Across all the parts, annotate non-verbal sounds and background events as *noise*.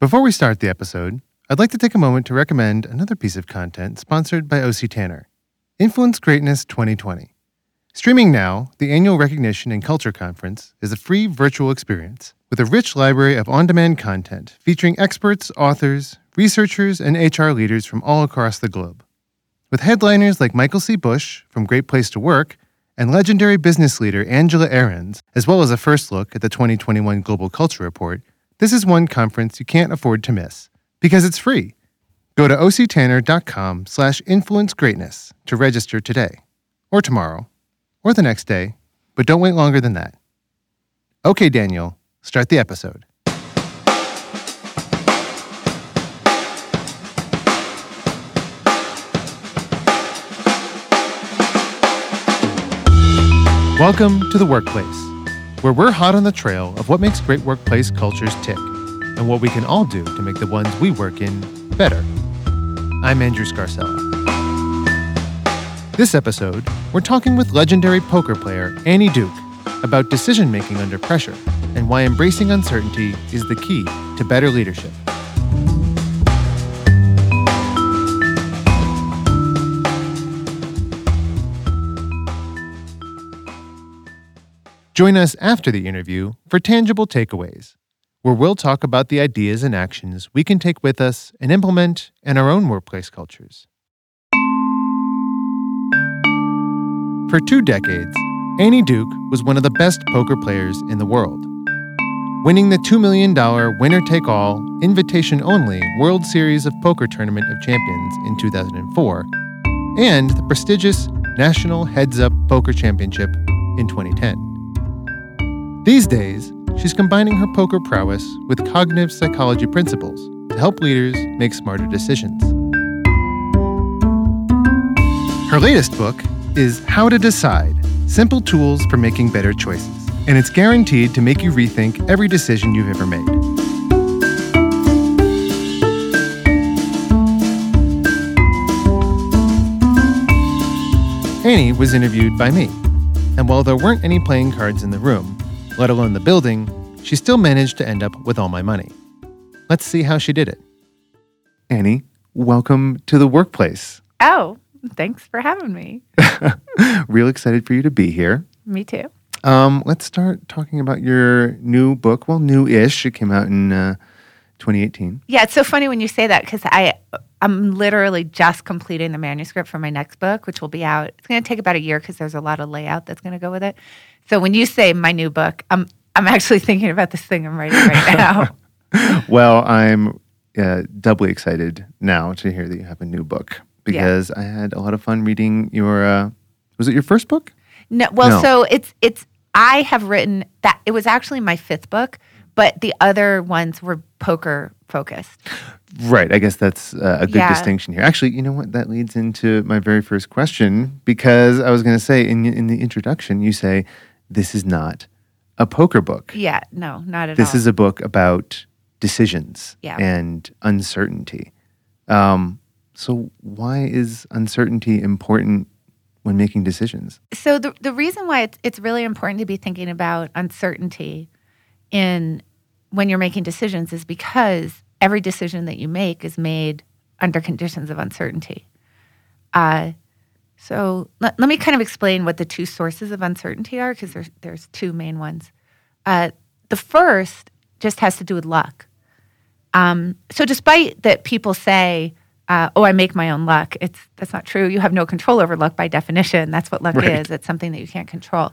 Before we start the episode, I'd like to take a moment to recommend another piece of content sponsored by OC Tanner Influence Greatness 2020. Streaming now, the annual Recognition and Culture Conference is a free virtual experience with a rich library of on demand content featuring experts, authors, researchers, and HR leaders from all across the globe. With headliners like Michael C. Bush from Great Place to Work and legendary business leader Angela Ahrendts, as well as a first look at the 2021 Global Culture Report, this is one conference you can't afford to miss because it's free. Go to octanner.com slash influence greatness to register today, or tomorrow, or the next day, but don't wait longer than that. Okay, Daniel, start the episode. Welcome to the workplace, where we're hot on the trail of what makes great workplace cultures tick and what we can all do to make the ones we work in better. I'm Andrew Scarcella. This episode, we're talking with legendary poker player Annie Duke about decision making under pressure and why embracing uncertainty is the key to better leadership. Join us after the interview for tangible takeaways, where we'll talk about the ideas and actions we can take with us and implement in our own workplace cultures. For two decades, Annie Duke was one of the best poker players in the world, winning the $2 million winner take all, invitation only World Series of Poker Tournament of Champions in 2004, and the prestigious National Heads Up Poker Championship in 2010. These days, she's combining her poker prowess with cognitive psychology principles to help leaders make smarter decisions. Her latest book is How to Decide Simple Tools for Making Better Choices, and it's guaranteed to make you rethink every decision you've ever made. Annie was interviewed by me, and while there weren't any playing cards in the room, let alone the building, she still managed to end up with all my money. Let's see how she did it. Annie, welcome to the workplace. Oh, thanks for having me. *laughs* Real excited for you to be here. Me too. Um, let's start talking about your new book. Well, new-ish. It came out in uh, 2018. Yeah, it's so funny when you say that because I I'm literally just completing the manuscript for my next book, which will be out. It's going to take about a year because there's a lot of layout that's going to go with it. So when you say my new book, I'm I'm actually *laughs* thinking about this thing I'm writing right now. *laughs* *laughs* well, I'm uh, doubly excited now to hear that you have a new book because yeah. I had a lot of fun reading your. Uh, was it your first book? No. Well, no. so it's it's I have written that it was actually my fifth book, but the other ones were poker focused. Right. I guess that's uh, a good yeah. distinction here. Actually, you know what? That leads into my very first question because I was going to say in in the introduction, you say this is not a poker book. Yeah. No, not at this all. This is a book about decisions yeah. and uncertainty. Um, so why is uncertainty important when making decisions? So the the reason why it's it's really important to be thinking about uncertainty in when you're making decisions is because every decision that you make is made under conditions of uncertainty. Uh, so let, let me kind of explain what the two sources of uncertainty are because there's, there's two main ones. Uh, the first just has to do with luck. Um, so despite that people say, uh, oh, I make my own luck, it's, that's not true. You have no control over luck by definition. That's what luck right. is. It's something that you can't control.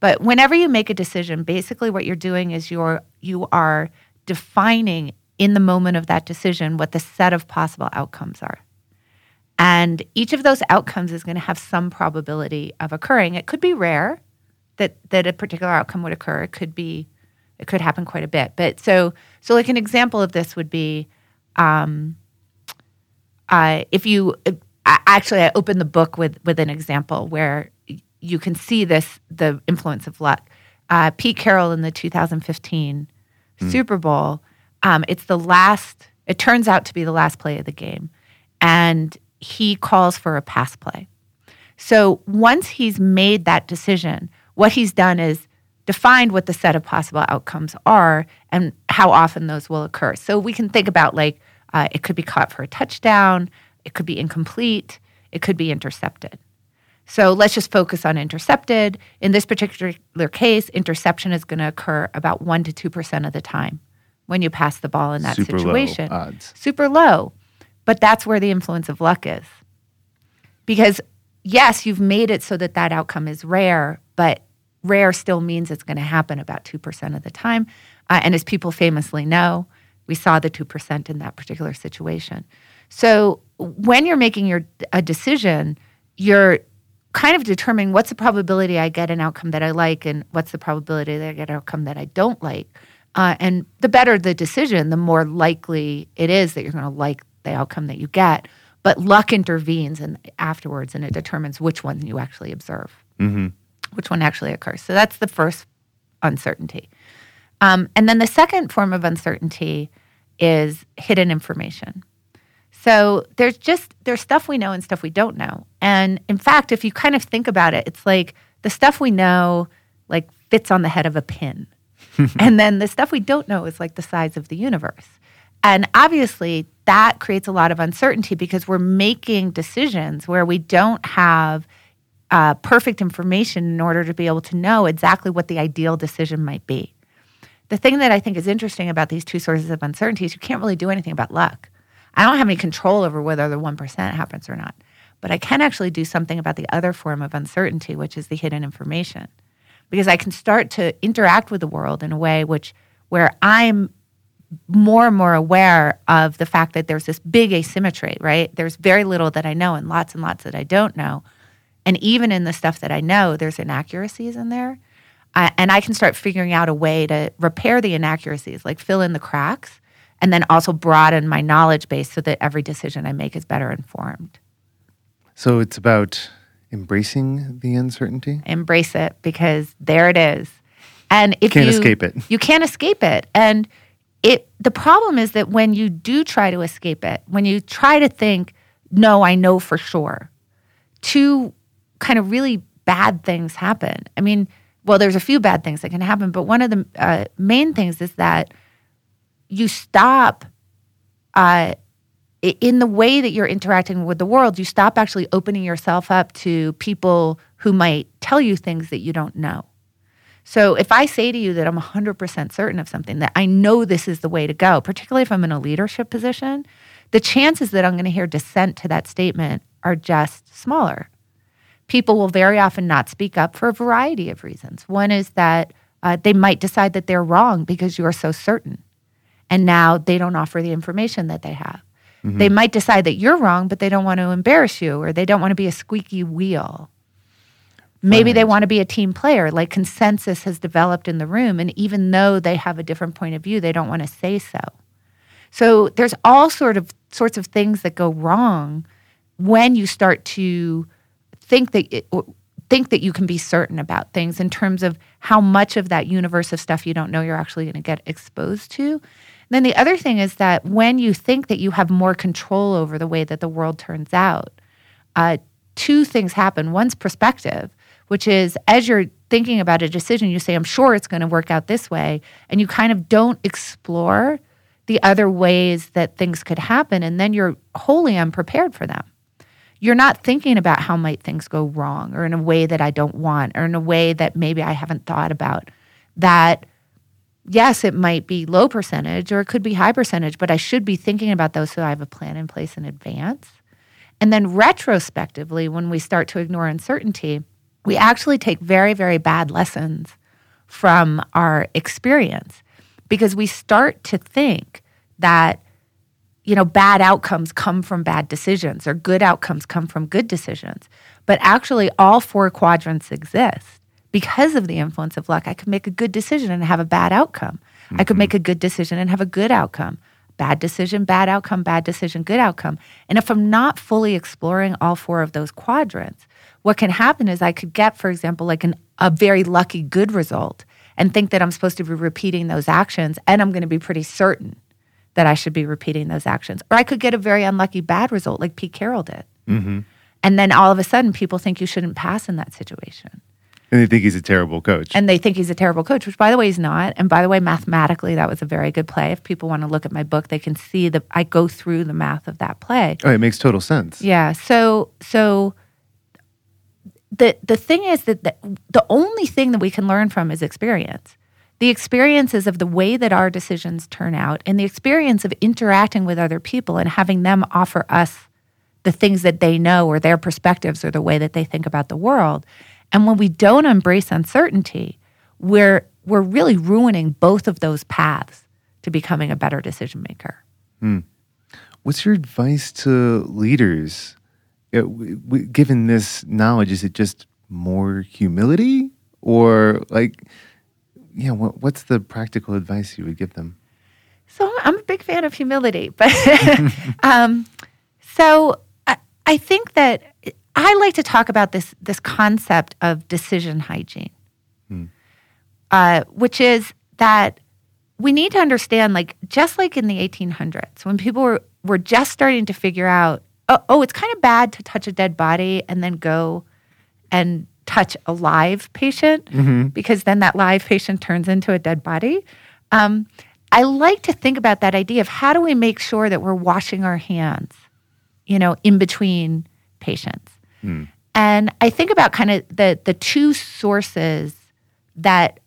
But whenever you make a decision, basically what you're doing is you're you are defining in the moment of that decision what the set of possible outcomes are. And each of those outcomes is going to have some probability of occurring. It could be rare that that a particular outcome would occur. It could be it could happen quite a bit. But so so like an example of this would be um, uh, if you actually I opened the book with with an example where you can see this the influence of luck. Uh, Pete Carroll in the 2015 mm. Super Bowl. Um, it's the last. It turns out to be the last play of the game, and he calls for a pass play. So once he's made that decision, what he's done is defined what the set of possible outcomes are and how often those will occur. So we can think about like uh, it could be caught for a touchdown, it could be incomplete, it could be intercepted. So let's just focus on intercepted. In this particular case, interception is going to occur about 1% to 2% of the time when you pass the ball in that Super situation. low odds. Super low. But that's where the influence of luck is. Because yes, you've made it so that that outcome is rare, but rare still means it's going to happen about 2% of the time. Uh, and as people famously know, we saw the 2% in that particular situation. So when you're making your a decision, you're kind of determining what's the probability I get an outcome that I like and what's the probability that I get an outcome that I don't like. Uh, and the better the decision, the more likely it is that you're going to like the outcome that you get. But luck intervenes and afterwards, and it determines which one you actually observe, Mm-hmm. which one actually occurs. So that's the first uncertainty. Um, and then the second form of uncertainty is hidden information. So there's just there's stuff we know and stuff we don't know. And in fact, if you kind of think about it, it's like the stuff we know like fits on the head of a pin. *laughs* and then the stuff we don't know is like the size of the universe. And obviously, that creates a lot of uncertainty because we're making decisions where we don't have uh, perfect information in order to be able to know exactly what the ideal decision might be. The thing that I think is interesting about these two sources of uncertainty is you can't really do anything about luck. I don't have any control over whether the 1% happens or not, but I can actually do something about the other form of uncertainty, which is the hidden information. Because I can start to interact with the world in a way which where I'm more and more aware of the fact that there's this big asymmetry, right? There's very little that I know and lots and lots that I don't know. And even in the stuff that I know, there's inaccuracies in there. And I can start figuring out a way to repair the inaccuracies, like fill in the cracks, and then also broaden my knowledge base so that every decision I make is better informed. So it's about embracing the uncertainty. Embrace it because there it is. And if you Can't escape it. you can't escape it. And it the problem is that when you do try to escape it, when you try to think, no, I know for sure, two kind of really bad things happen. I mean, well, there's a few bad things that can happen, but one of the uh, main things is that you stop uh, in the way that you're interacting with the world. You stop actually opening yourself up to people who might tell you things that you don't know. So if I say to you that I'm 100% certain of something, that I know this is the way to go, particularly if I'm in a leadership position, the chances that I'm going to hear dissent to that statement are just smaller. People will very often not speak up for a variety of reasons. One is that uh, they might decide that they're wrong because you are so certain. And now they don't offer the information that they have. Mm-hmm. They might decide that you're wrong, but they don't want to embarrass you or they don't want to be a squeaky wheel. Maybe they want to be a team player, like consensus has developed in the room. And even though they have a different point of view, they don't want to say so. So there's all sort of sorts of things that go wrong when you start to think that it, think that you can be certain about things in terms of how much of that universe of stuff you don't know you're actually going to get exposed to. Then the other thing is that when you think that you have more control over the way that the world turns out, uh, two things happen. One's perspective, which is as you're thinking about a decision, you say, I'm sure it's going to work out this way. And you kind of don't explore the other ways that things could happen. And then you're wholly unprepared for them. You're not thinking about how might things go wrong or in a way that I don't want or in a way that maybe I haven't thought about. That yes, it might be low percentage or it could be high percentage, but I should be thinking about those so I have a plan in place in advance. And then retrospectively, when we start to ignore uncertainty, we actually take very, very bad lessons from our experience because we start to think that you know bad outcomes come from bad decisions or good outcomes come from good decisions but actually all four quadrants exist because of the influence of luck i could make a good decision and have a bad outcome i could make a good decision and have a good outcome bad decision bad outcome bad decision good outcome and if i'm not fully exploring all four of those quadrants what can happen is i could get for example like an, a very lucky good result and think that i'm supposed to be repeating those actions and i'm going to be pretty certain that I should be repeating those actions. Or I could get a very unlucky bad result like Pete Carroll did. Mm-hmm. And then all of a sudden, people think you shouldn't pass in that situation. And they think he's a terrible coach. And they think he's a terrible coach, which by the way he's not. And by the way, mathematically that was a very good play. If people want to look at my book, they can see that I go through the math of that play. Oh, it makes total sense. Yeah. So so the the thing is that the, the only thing that we can learn from is experience. The experiences of the way that our decisions turn out and the experience of interacting with other people and having them offer us the things that they know or their perspectives or the way that they think about the world. And when we don't embrace uncertainty, we're we're really ruining both of those paths to becoming a better decision maker. Hmm. What's your advice to leaders uh, given this knowledge, is it just more humility or like, yeah, what, what's the practical advice you would give them? So I'm a big fan of humility, but *laughs* um, so I, I think that I like to talk about this this concept of decision hygiene, hmm. uh, which is that we need to understand, like just like in the 1800s, when people were were just starting to figure out oh, oh, it's kind of bad to touch a dead body and then go and touch a live patient mm-hmm. because then that live patient turns into a dead body. Um, I like to think about that idea of how do we make sure that we're washing our hands, you know, in between patients. Mm. And I think about kind of the the two sources that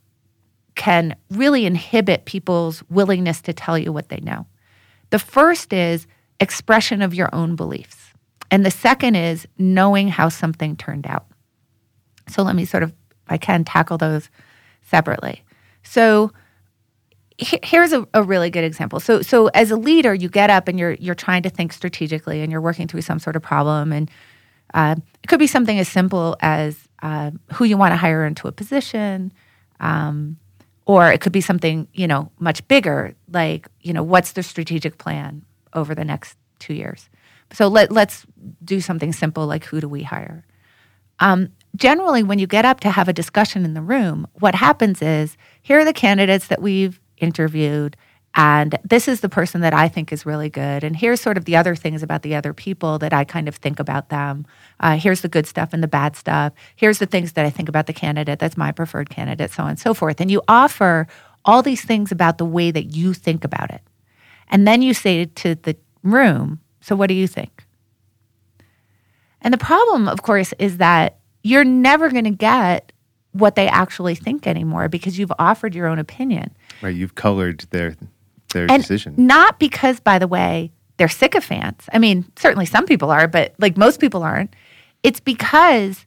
can really inhibit people's willingness to tell you what they know. The first is expression of your own beliefs. And the second is knowing how something turned out. So let me sort of, if I can tackle those separately. So here's a, a, really good example. So, so as a leader, you get up and you're you're trying to think strategically, and you're working through some sort of problem, and uh, it could be something as simple as uh, who you want to hire into a position, um, or it could be something you know much bigger, like you know what's the strategic plan over the next two years. So let, let's do something simple like who do we hire? Um, generally, when you get up to have a discussion in the room, what happens is here are the candidates that we've interviewed, and this is the person that I think is really good. And here's sort of the other things about the other people that I kind of think about them. Uh, here's the good stuff and the bad stuff. Here's the things that I think about the candidate. That's my preferred candidate, so on and so forth. And you offer all these things about the way that you think about it. And then you say to the room, So what do you think? And the problem, of course, is that you're never going to get what they actually think anymore because you've offered your own opinion. Right. You've colored their their and decision. Not because, by the way, they're sycophants. I mean, certainly some people are, but like most people aren't. It's because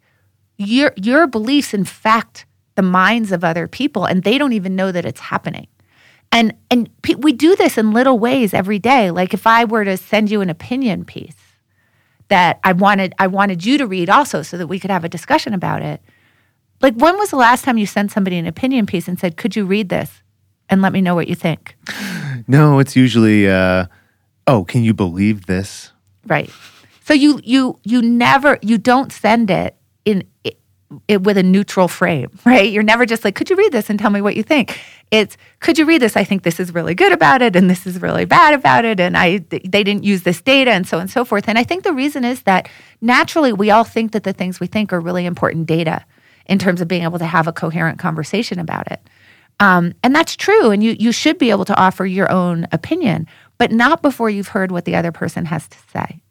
your your beliefs infect the minds of other people and they don't even know that it's happening and and we do this in little ways every day like if i were to send you an opinion piece that i wanted i wanted you to read also so that we could have a discussion about it like when was the last time you sent somebody an opinion piece and said could you read this and let me know what you think no it's usually uh, oh can you believe this right so you you you never you don't send it in it with a neutral frame, *laughs* right? You're never just like, could you read this and tell me what you think? It's, could you read this? I think this is really good about it and this is really bad about it. And I, they didn't use this data and so on and so forth. And I think the reason is that naturally we all think that the things we think are really important data in terms of being able to have a coherent conversation about it. Um, and that's true. And you, you should be able to offer your own opinion, but not before you've heard what the other person has to say.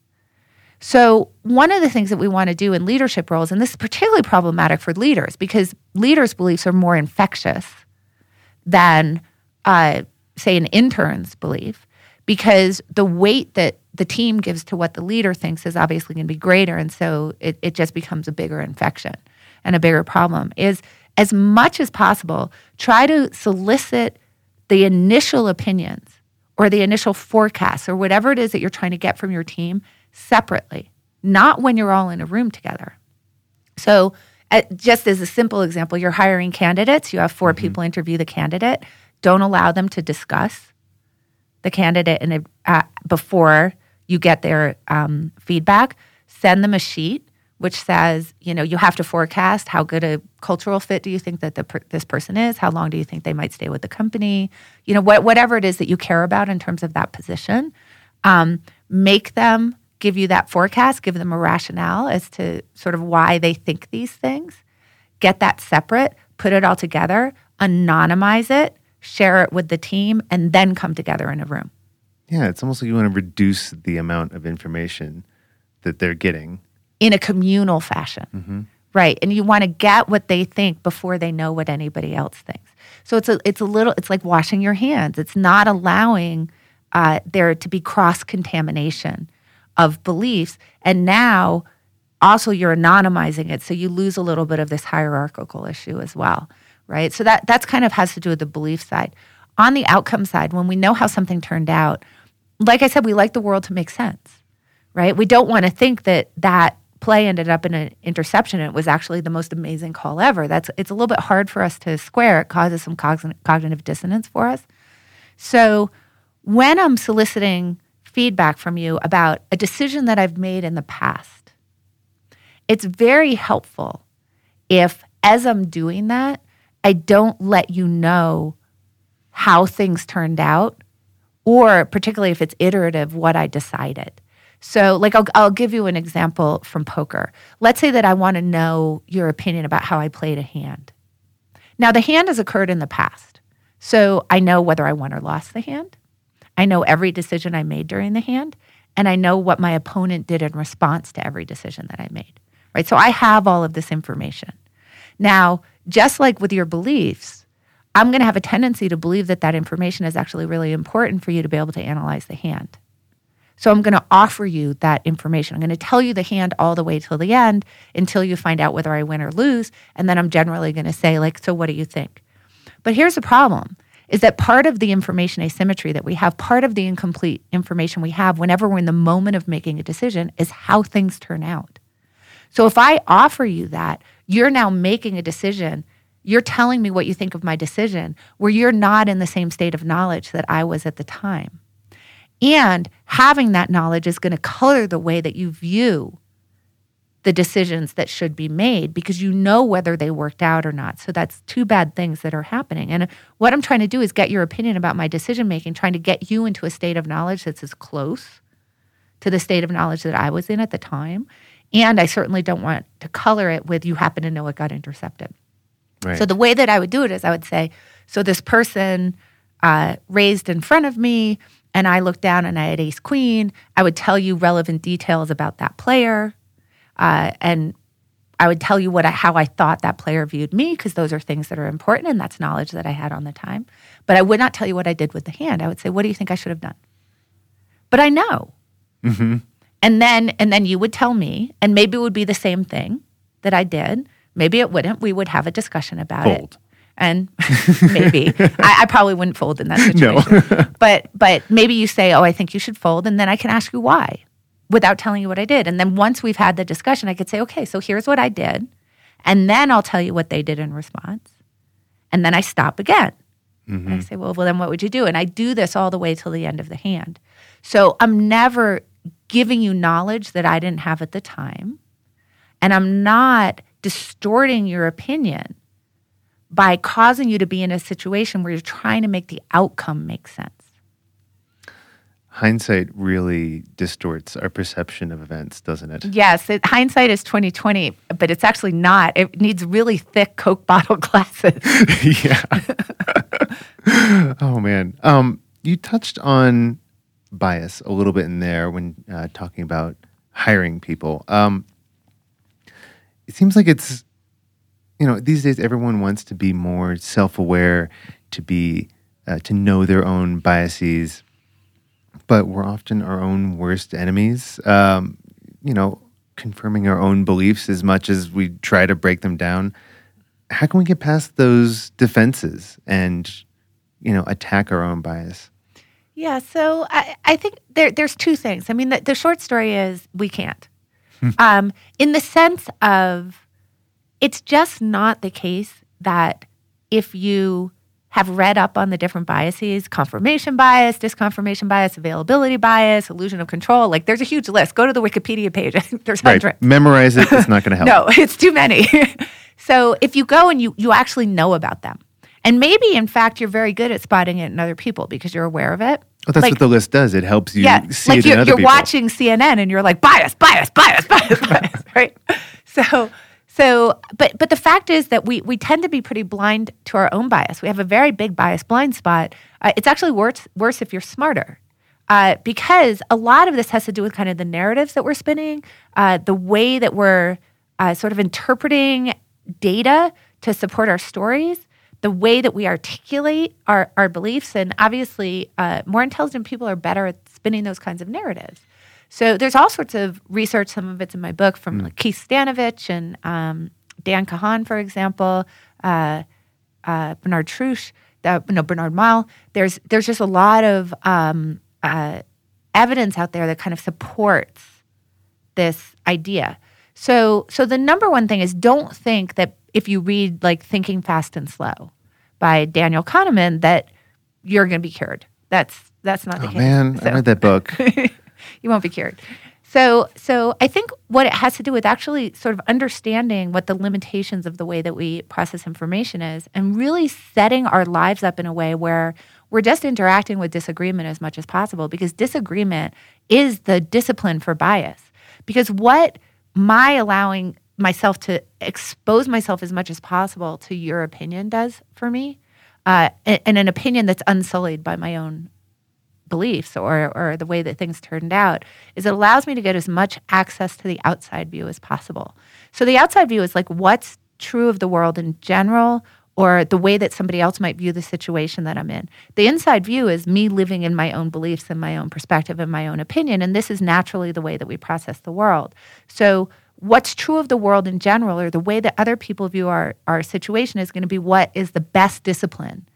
So, one of the things that we want to do in leadership roles, and this is particularly problematic for leaders because leaders' beliefs are more infectious than, uh, say, an intern's belief, because the weight that the team gives to what the leader thinks is obviously going to be greater. And so it, it just becomes a bigger infection and a bigger problem. Is as much as possible, try to solicit the initial opinions or the initial forecasts or whatever it is that you're trying to get from your team separately, not when you're all in a room together. So, uh, just as a simple example, you're hiring candidates, you have 4 mm-hmm. people interview the candidate. Don't allow them to discuss the candidate in a, uh, before you get their um, feedback. Send them a sheet which says, you know, you have to forecast how good a cultural fit do you think that the, this person is? How long do you think they might stay with the company? You know, what, whatever it is that you care about in terms of that position, um, make them give you that forecast, give them a rationale as to sort of why they think these things. get that separate, put it all together, anonymize it, share it with the team, and then come together in a room. Yeah, it's almost like you want to reduce the amount of information that they're getting in a communal fashion. Mm-hmm. Right. And you want to get what they think before they know what anybody else thinks. So it's a it's a little it's like washing your hands. It's not allowing uh, there to be cross contamination of beliefs. And now also you're anonymizing it, so you lose a little bit of this hierarchical issue as well. Right. So that that's kind of has to do with the belief side. On the outcome side, when we know how something turned out, like I said, we like the world to make sense. Right. We don't want to think that that play ended up in an interception it was actually the most amazing call ever. That's it's a little bit hard for us to square. It causes some cognitive dissonance for us. So when I'm soliciting feedback from you about a decision that I've made in the past, it's very helpful if as I'm doing that, I don't let you know how things turned out or particularly if it's iterative what I decided. So, like, I'll, I'll give you an example from poker. Let's say that I want to know your opinion about how I played a hand. Now, the hand has occurred in the past. So, I know whether I won or lost the hand. I know every decision I made during the hand. And I know what my opponent did in response to every decision that I made. Right. So, I have all of this information. Now, just like with your beliefs, I'm going to have a tendency to believe that that information is actually really important for you to be able to analyze the hand. So I'm going to offer you that information. I'm going to tell you the hand all the way till the end until you find out whether I win or lose. And then I'm generally going to say, like, so what do you think? But here's the problem is that part of the information asymmetry that we have, part of the incomplete information we have whenever we're in the moment of making a decision is how things turn out. So if I offer you that, you're now making a decision. You're telling me what you think of my decision, where you're not in the same state of knowledge that I was at the time. And having that knowledge is going to color the way that you view the decisions that should be made because you know whether they worked out or not. So that's two bad things that are happening. And what I'm trying to do is get your opinion about my decision making, trying to get you into a state of knowledge that's as close to the state of knowledge that I was in at the time. And I certainly don't want to color it with you happen to know it got intercepted. Right. So the way that I would do it is I would say, so this person uh, raised in front of me, and I looked down and I had ace queen, I would tell you relevant details about that player. Uh, and I would tell you what I, how I thought that player viewed me because those are things that are important and that's knowledge that I had on the time. But I would not tell you what I did with the hand. I would say, "What do you think I should have done?" But I know. Mm-hmm. And then and then you would tell me, and maybe it would be the same thing that I did. Maybe it wouldn't. We would have a discussion about it and *laughs* maybe I, I, probably wouldn't fold in that situation. No. *laughs* but but maybe you say, "Oh, I think you should fold," and then I can ask you why, without telling you what I did. And then once we've had the discussion, I could say, "Okay, so here's what I did," and then I'll tell you what they did in response, and then I stop again. Mm-hmm. And I say, "Well, well, then what would you do?" And I do this all the way till the end of the hand. So I'm never giving you knowledge that I didn't have at the time, and I'm not distorting your opinion by causing you to be in a situation where you're trying to make the outcome make sense. Hindsight really distorts our perception of events, doesn't it? Yes, it, hindsight is 2020, but it's actually not. It needs really thick Coke bottle *laughs* glasses. *laughs* yeah. oh man, um, you touched on bias a little bit in there when uh, talking about hiring people. Um, it seems like it's you know, these days everyone wants to be more self-aware, to be uh, to know their own biases, but we're often our own worst enemies. Um, you know, confirming our own beliefs as much as we try to break them down. How can we get past those defenses and, you know, attack our own bias? Yeah, so I, I think there, there's two things. I mean, the, the short story is we can't. Hmm. um, in the sense of it's just not the case that if you have read up on the different biases confirmation bias, disconfirmation bias, availability bias, illusion of control. Like there's a huge list. Go to the Wikipedia page. *laughs* there's right. hundreds. Memorize it. It's not going *laughs* to help. no, it's too many. *laughs* so if you go and you, you actually know about them, and maybe in fact you're very good at spotting it in other people because you're aware of it. Well, that's like, what the list does. It helps you yeah, see like it you're, in other you're people. watching CNN and you're like bias, bias, bias, bias, bias, right? So So, but but the fact is that we we tend to be pretty blind to our own bias. We have a very big bias blind spot. Uh, it's actually worse worse if you're smarter, uh, because a lot of this has to do with kind of the narratives that we're spinning, uh, the way that we're uh, sort of interpreting data to support our stories, the way that we articulate our our beliefs, and obviously, uh, more intelligent people are better at spinning those kinds of narratives. So there's all sorts of research. Some of it's in my book from like Keith Stanovich and um, Dan Kahan, for example, uh, uh, Bernard Trusch, the, no Bernard Mile. There's there's just a lot of um, uh, evidence out there that kind of supports this idea. So so the number one thing is don't think that if you read like Thinking Fast and Slow by Daniel Kahneman that you're going to be cured. That's that's not the Oh case. man, So- I read that book. *laughs* you won't be cured. So, so I think what it has to do with actually sort of understanding what the limitations of the way that we process information is, and really setting our lives up in a way where we're just interacting with disagreement as much as possible, because disagreement is the discipline for bias. Because what my allowing myself to expose myself as much as possible to your opinion does for me, uh, and and an opinion that's unsullied by my own beliefs or, or the way that things turned out is it allows me to get as much access to the outside view as possible. So the outside view is like what's true of the world in general or the way that somebody else might view the situation that I'm in. The inside view is me living in my own beliefs and my own perspective and my own opinion. And this is naturally the way that we process the world. So what's true of the world in general or the way that other people view our, our situation is going to be what is the best discipline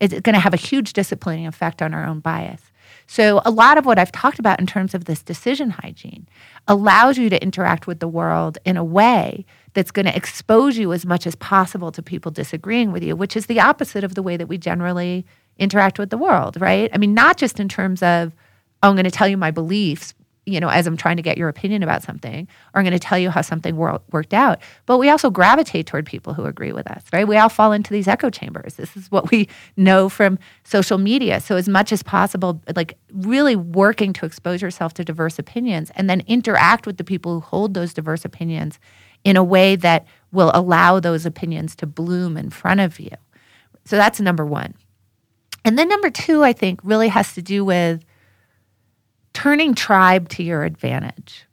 it's going to have a huge disciplining effect on our own bias. So, a lot of what I've talked about in terms of this decision hygiene allows you to interact with the world in a way that's going to expose you as much as possible to people disagreeing with you, which is the opposite of the way that we generally interact with the world, right? I mean, not just in terms of, oh, I'm going to tell you my beliefs, you know, as I'm trying to get your opinion about something, or I'm going to tell you how something wor- worked out. But we also gravitate toward people who agree with us, right? We all fall into these echo chambers. This is what we know from social media. So, as much as possible, like really working to expose yourself to diverse opinions and then interact with the people who hold those diverse opinions in a way that will allow those opinions to bloom in front of you. So, that's number one. And then number two, I think, really has to do with turning tribe to your advantage.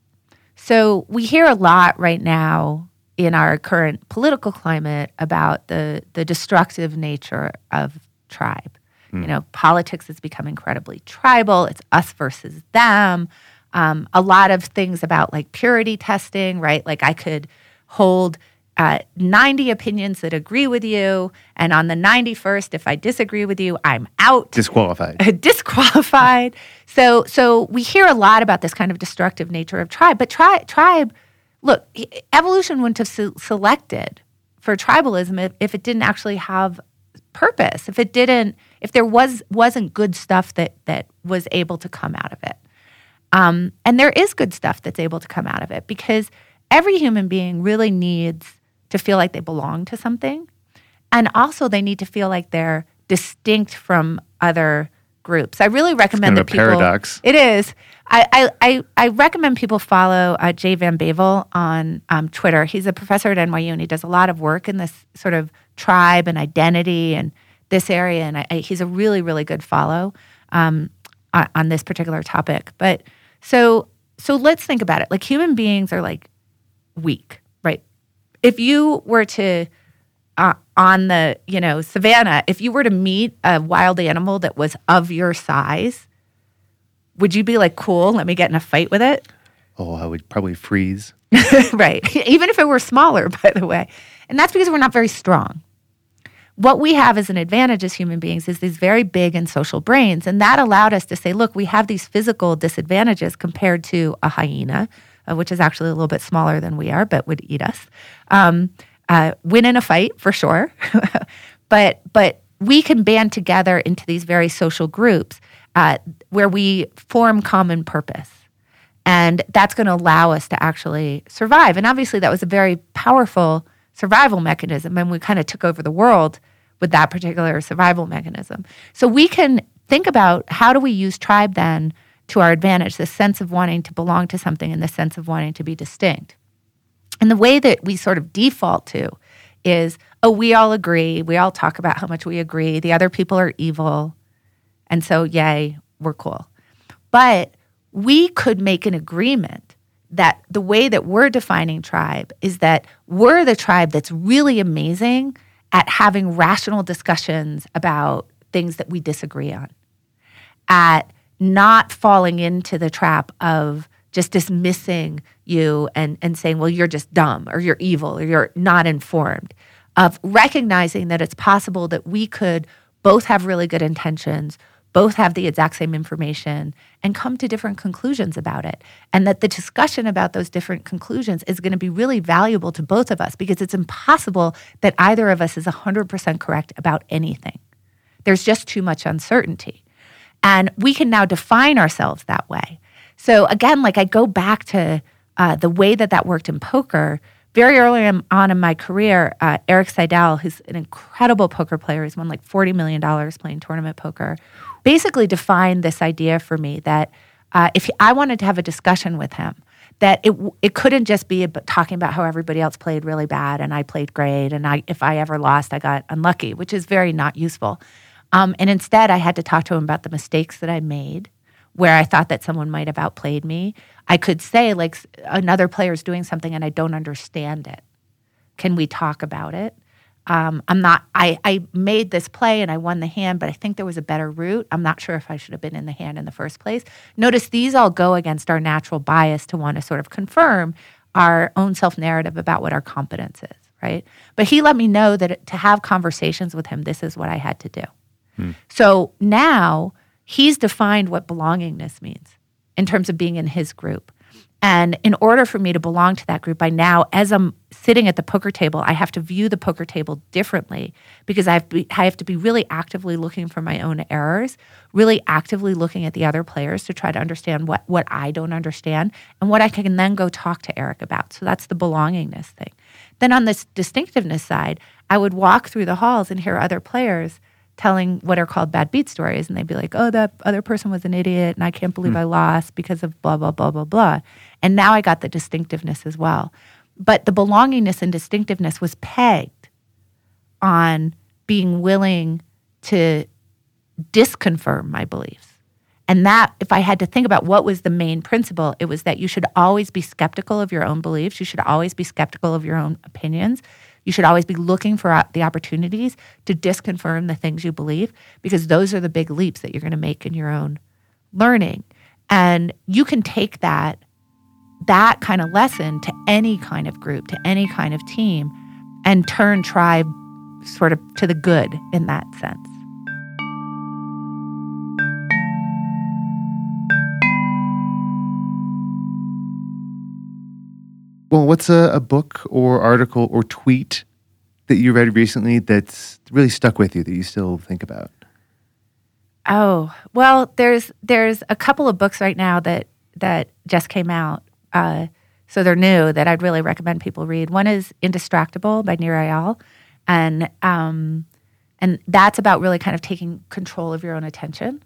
So we hear a lot right now in our current political climate about the the destructive nature of tribe. You know, politics has become incredibly tribal. It's us versus them. Um, a lot of things about like purity testing, right? Like I could hold uh, 90 opinions that agree with you, and on the 91st, if I disagree with you, I'm out Disqualified. *laughs* disqualified. So so we hear a lot about this kind of destructive nature of tribe, but tri- tribe, look, evolution wouldn't have se- selected for tribalism if, if it didn't actually have purpose. If it didn't, if there was wasn't good stuff that that was able to come out of it. Um, and there is good stuff that's able to come out of it because every human being really needs to feel like they belong to something. And also, they need to feel like they're distinct from other groups. I really recommend kind of that a people. paradox. It is. I, I, I, recommend people follow uh, Jay Van Bavel on um, Twitter. He's a professor at NYU and he does a lot of work in this sort of tribe and identity and this area. And I, I, he's a really, really good follow um, on, on this particular topic. But so, so let's think about it. Like human beings are like weak? If you were to uh, on the you know savannah, if you were to meet a wild animal that was of your size, would you be like, "Cool, let me get in a fight with it"? Oh, I would probably freeze. *laughs* right. Even if it were smaller, *laughs* by the way. And that's because we're not very strong. What we have as an advantage as human beings is these very big and social brains. And that allowed us to say, look, we have these physical disadvantages compared to a hyena, uh, which is actually a little bit smaller than we are, but would eat us. Um, uh, win in a fight for sure. *laughs* but, but we can band together into these very social groups uh, where we form common purpose. And that's going to allow us to actually survive. And obviously, that was a very powerful survival mechanism. And we kind of took over the world with that particular survival mechanism. So we can think about how do we use tribe then to our advantage, the sense of wanting to belong to something and the sense of wanting to be distinct. And the way that we sort of default to is, oh, we all agree. We all talk about how much we agree. The other people are evil. And so, yay, we're cool. But we could make an agreement that the way that we're defining tribe is that we're the tribe that's really amazing at having rational discussions about things that we disagree on, at not falling into the trap of just dismissing you and, and saying, well, you're just dumb or you're evil or you're not informed, of recognizing that it's possible that we could both have really good intentions, both have the exact same information, and come to different conclusions about it. And that the discussion about those different conclusions is going to be really valuable to both of us because it's impossible that either of us is 100% correct about anything. There's just too much uncertainty. And we can now define ourselves that way. So again, like I go back to uh, the way that that worked in poker. Very early on in my career, uh, Erik Seidel, who's an incredible poker player, he's won like $40 million playing tournament poker, basically defined this idea for me that uh, if I wanted to have a discussion with him, that it it couldn't just be talking about how everybody else played really bad and I played great and I if I ever lost I got unlucky, which is very not useful. Um, and instead, I had to talk to him about the mistakes that I made, where I thought that someone might have outplayed me. I could say like another player is doing something and I don't understand it. Can we talk about it? Um, I'm not. I, I made this play and I won the hand, but I think there was a better route. I'm not sure if I should have been in the hand in the first place. Notice these all go against our natural bias to want to sort of confirm our own self narrative about what our competence is, right? But he let me know that to have conversations with him, this is what I had to do. So now he's defined what belongingness means in terms of being in his group. And in order for me to belong to that group, I now, as I'm sitting at the poker table, I have to view the poker table differently because I have, be, I have to be really actively looking for my own errors, really actively looking at the other players to try to understand what, what I don't understand and what I can then go talk to Erik about. So that's the belongingness thing. Then on this distinctiveness side, I would walk through the halls and hear other players telling what are called bad beat stories and they'd be like oh that other person was an idiot and i can't believe mm. i lost because of blah blah blah blah blah. And now i got the distinctiveness as well. But the belongingness and distinctiveness was pegged on being willing to disconfirm my beliefs. And that if i had to think about what was the main principle it was that you should always be skeptical of your own beliefs. You should always be skeptical of your own opinions you should always be looking for uh, the opportunities to disconfirm the things you believe because those are the big leaps that you're going to make in your own learning. And you can take that that kind of lesson to any kind of group, to any kind of team and turn tribe sort of to the good in that sense. Well, what's a, a book or article or tweet that you read recently that's really stuck with you that you still think about? Oh well, there's there's a couple of books right now that that just came out, uh, so they're new that I'd really recommend people read. One is Indistractable by Nir Eyal, and um, and that's about really kind of taking control of your own attention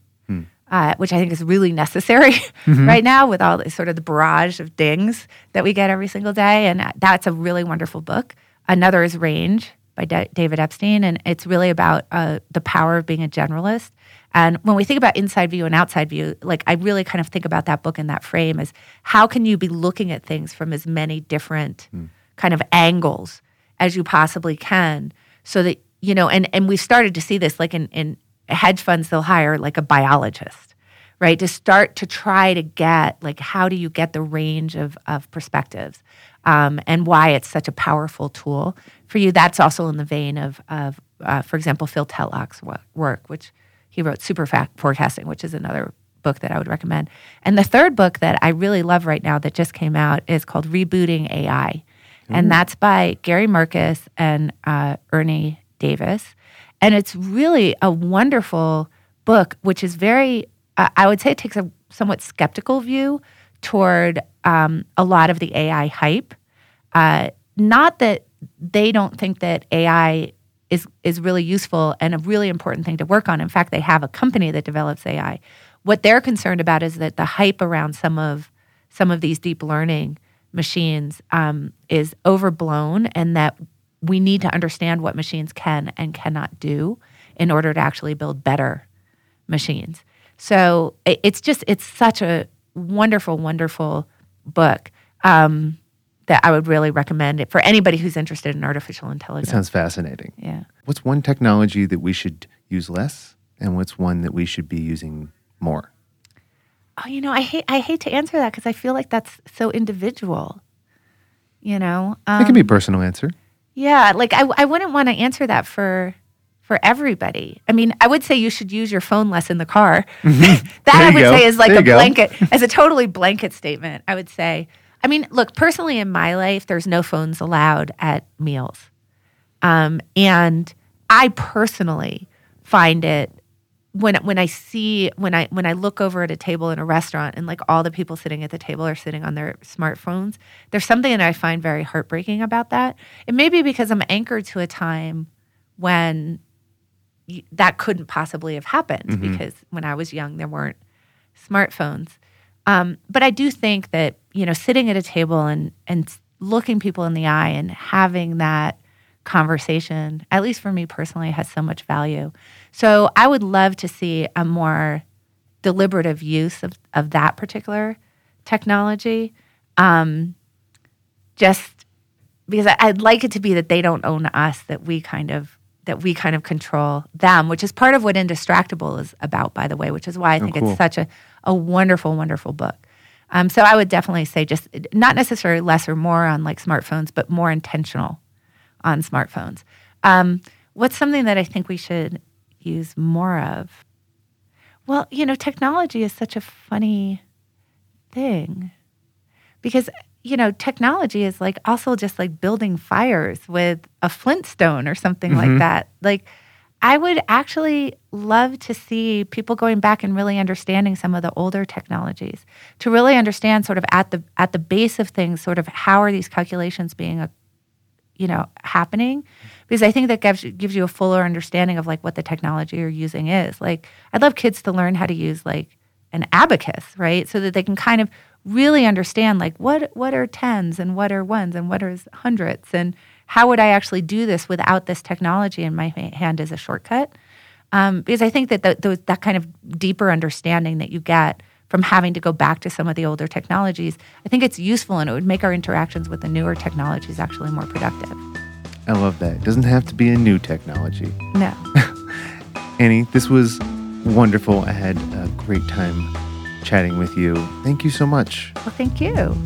uh, which I think is really necessary *laughs* mm-hmm. right now with all the sort of the barrage of dings that we get every single day. And that's a really wonderful book. Another is Range by David Epstein, and it's really about uh, the power of being a generalist. And when we think about inside view and outside view, like I really kind of think about that book in that frame as how can you be looking at things from as many different mm. kind of angles as you possibly can so that you know and and we've started to see this like in in hedge funds they'll hire like a biologist right to start to try to get like how do you get the range of, of perspectives um, and why it's such a powerful tool for you. That's also in the vein of, of uh, for example phil tetlock's work which he wrote super forecasting which is another book that i would recommend. And the third book that i really love right now that just came out is called rebooting ai and that's by gary marcus and uh, ernie davis and it's really a wonderful book, which is very, uh, I would say it takes a somewhat skeptical view toward um, a lot of the AI hype. Uh, not that they don't think that AI is, is really useful and a really important thing to work on. In fact, they have a company that develops AI. What they're concerned about is that the hype around some of some of these deep learning machines um, is overblown and that we need to understand what machines can and cannot do in order to actually build better machines. So it's just, it's such a wonderful, wonderful book um, that I would really recommend it for anybody who's interested in artificial It intelligence. sounds fascinating. yeah. What's one technology that we should use less, and what's one that we should be using more? Oh, you know, I hate I hate to answer that because I feel like that's so individual. You know, um, it can be a personal answer. Yeah, like I, I wouldn't want to answer that for for everybody. I mean, I would say you should use your phone less in the car. *laughs* that I would go. say is like There a blanket, as a totally blanket statement. I would say. I mean, look, personally in my life, there's no phones allowed at meals, um, and I personally find it when when I see when I when I look over at a table in a restaurant and like all the people sitting at the table are sitting on their smartphones, there's something that I find very heartbreaking about that. It may be because I'm anchored to a time when that couldn't possibly have happened because when I was young there weren't smartphones. Um, but I do think that you know sitting at a table and and looking people in the eye and having that conversation, at least for me personally, has so much value. So I would love to see a more deliberative use of, of that particular technology. Um, just because I, I'd like it to be that they don't own us, that we kind of that we kind of control them, which is part of what Indistractable is about, by the way, which is why I think cool. it's such a, a wonderful, wonderful book. Um, so I would definitely say just not necessarily less or more on like smartphones, but more intentional on smartphones. Um, what's something that I think we should use more of? Well, you know, technology is such a funny thing because you know technology is like also just like building fires with a flintstone or something like that like i would actually love to see people going back and really understanding some of the older technologies to really understand sort of at the at the base of things sort of how are these calculations being you know happening. Because i think that gives, gives you a fuller understanding of like what the technology you're using is. Like i'd love kids to learn how to use like an abacus right? So that they can kind of really understand like what what are tens and what are ones and what are hundreds and how would i actually do this without this technology in my hand as a shortcut? Um, because i think that the, those, that kind of deeper understanding that you get from having to go back to some of the older technologies i think it's useful and it would make our interactions with the newer technologies actually more productive I love that. It doesn't have to be a new technology. no *laughs* Annie, this was wonderful. I had a great time chatting with you. Thank you so much. well thank you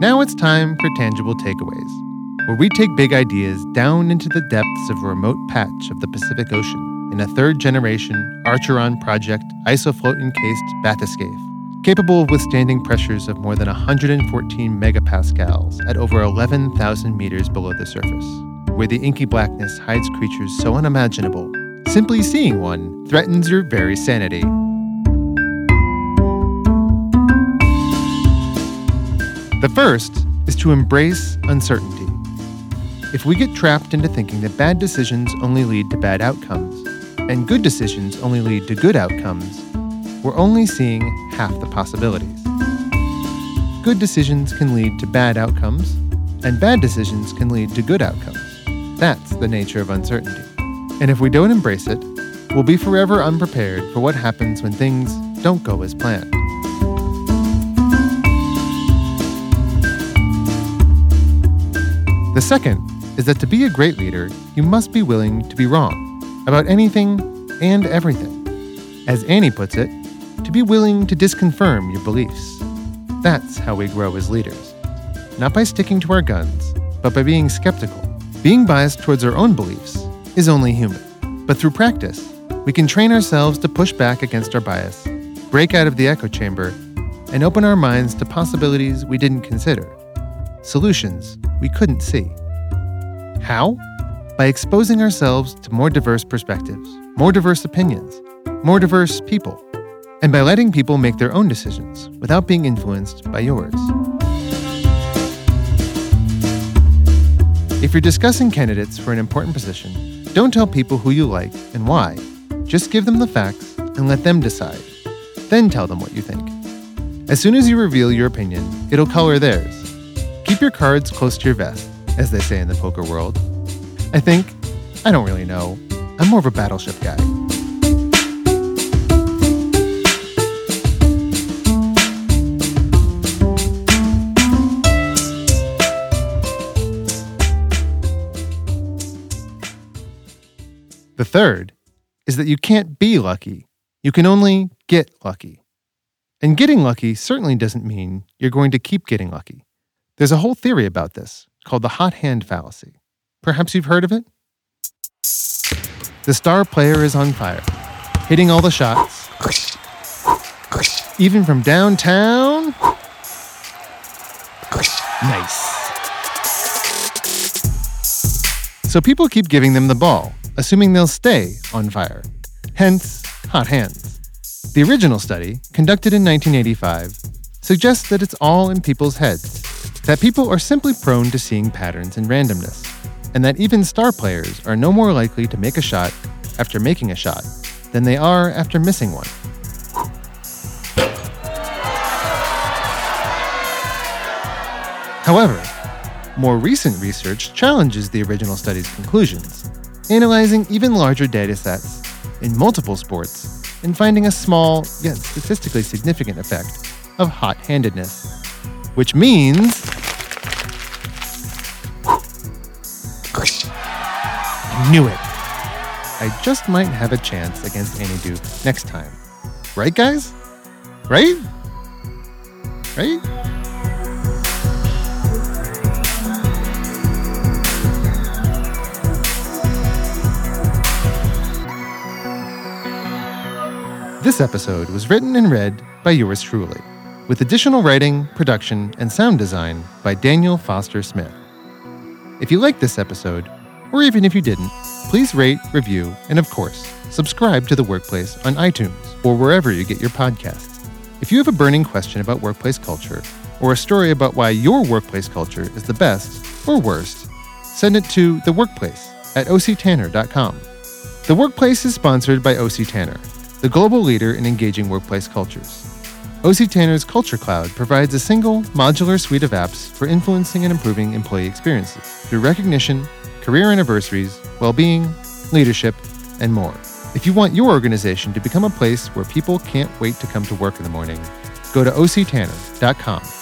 Now it's time for tangible takeaways, where we take big ideas down into the depths of a remote patch of the Pacific Ocean in a third generation Archeron project isofloat encased bathyscaphe, capable of withstanding pressures of more than 114 megapascals at over 11,000 meters below the surface, where the inky blackness hides creatures so unimaginable, simply seeing one threatens your very sanity. The first is to embrace uncertainty. If we get trapped into thinking that bad decisions only lead to bad outcomes, and good decisions only lead to good outcomes, we're only seeing half the possibilities. Good decisions can lead to bad outcomes, and bad decisions can lead to good outcomes. That's the nature of uncertainty. And if we don't embrace it, we'll be forever unprepared for what happens when things don't go as planned. The second is that to be a great leader, you must be willing to be wrong about anything and everything. As Annie puts it, to be willing to disconfirm your beliefs. That's how we grow as leaders. Not by sticking to our guns, but by being skeptical. Being biased towards our own beliefs is only human. But through practice, we can train ourselves to push back against our bias, break out of the echo chamber, and open our minds to possibilities we didn't consider solutions we couldn't see. How? By exposing ourselves to more diverse perspectives, more diverse opinions, more diverse people, and by letting people make their own decisions without being influenced by yours. If you're discussing candidates for an important position, don't tell people who you like and why. Just give them the facts and let them decide. Then tell them what you think. As soon as you reveal your opinion, it'll color theirs. Keep your cards close to your vest, as they say in the poker world. I think, I don't really know, I'm more of a battleship guy. The third is that you can't be lucky. You can only get lucky. And getting lucky certainly doesn't mean you're going to keep getting lucky. There's a whole theory about this called the hot hand fallacy. Perhaps you've heard of it? The star player is on fire, hitting all the shots, even from downtown. Nice. So people keep giving them the ball, assuming they'll stay on fire. Hence, hot hands. The original study, conducted in 1985, suggests that it's all in people's heads, that people are simply prone to seeing patterns and randomness, and that even star players are no more likely to make a shot after making a shot than they are after missing one. However, more recent research challenges the original study's conclusions, analyzing even larger data sets in multiple sports and finding a small yet statistically significant effect of hot handedness. Which means. Knew it! I just might have a chance against Annie Duke next time. Right, guys? Right? Right? This episode was written and read by yours truly, with additional writing, production, and sound design by Daniel Foster Smith. If you like this episode, or even if you didn't, please rate, review, and of course, subscribe to The Workplace on iTunes or wherever you get your podcasts. If you have a burning question about workplace culture, or a story about why your workplace culture is the best or worst, send it to The Workplace at octanner.com. The Workplace is sponsored by OC Tanner the global leader in engaging workplace cultures. OC Tanner's Culture Cloud provides a single, modular suite of apps for influencing and improving employee experiences through recognition, career anniversaries, well being, leadership, and more. If you want your organization to become a place where people can't wait to come to work in the morning, go to octanner.com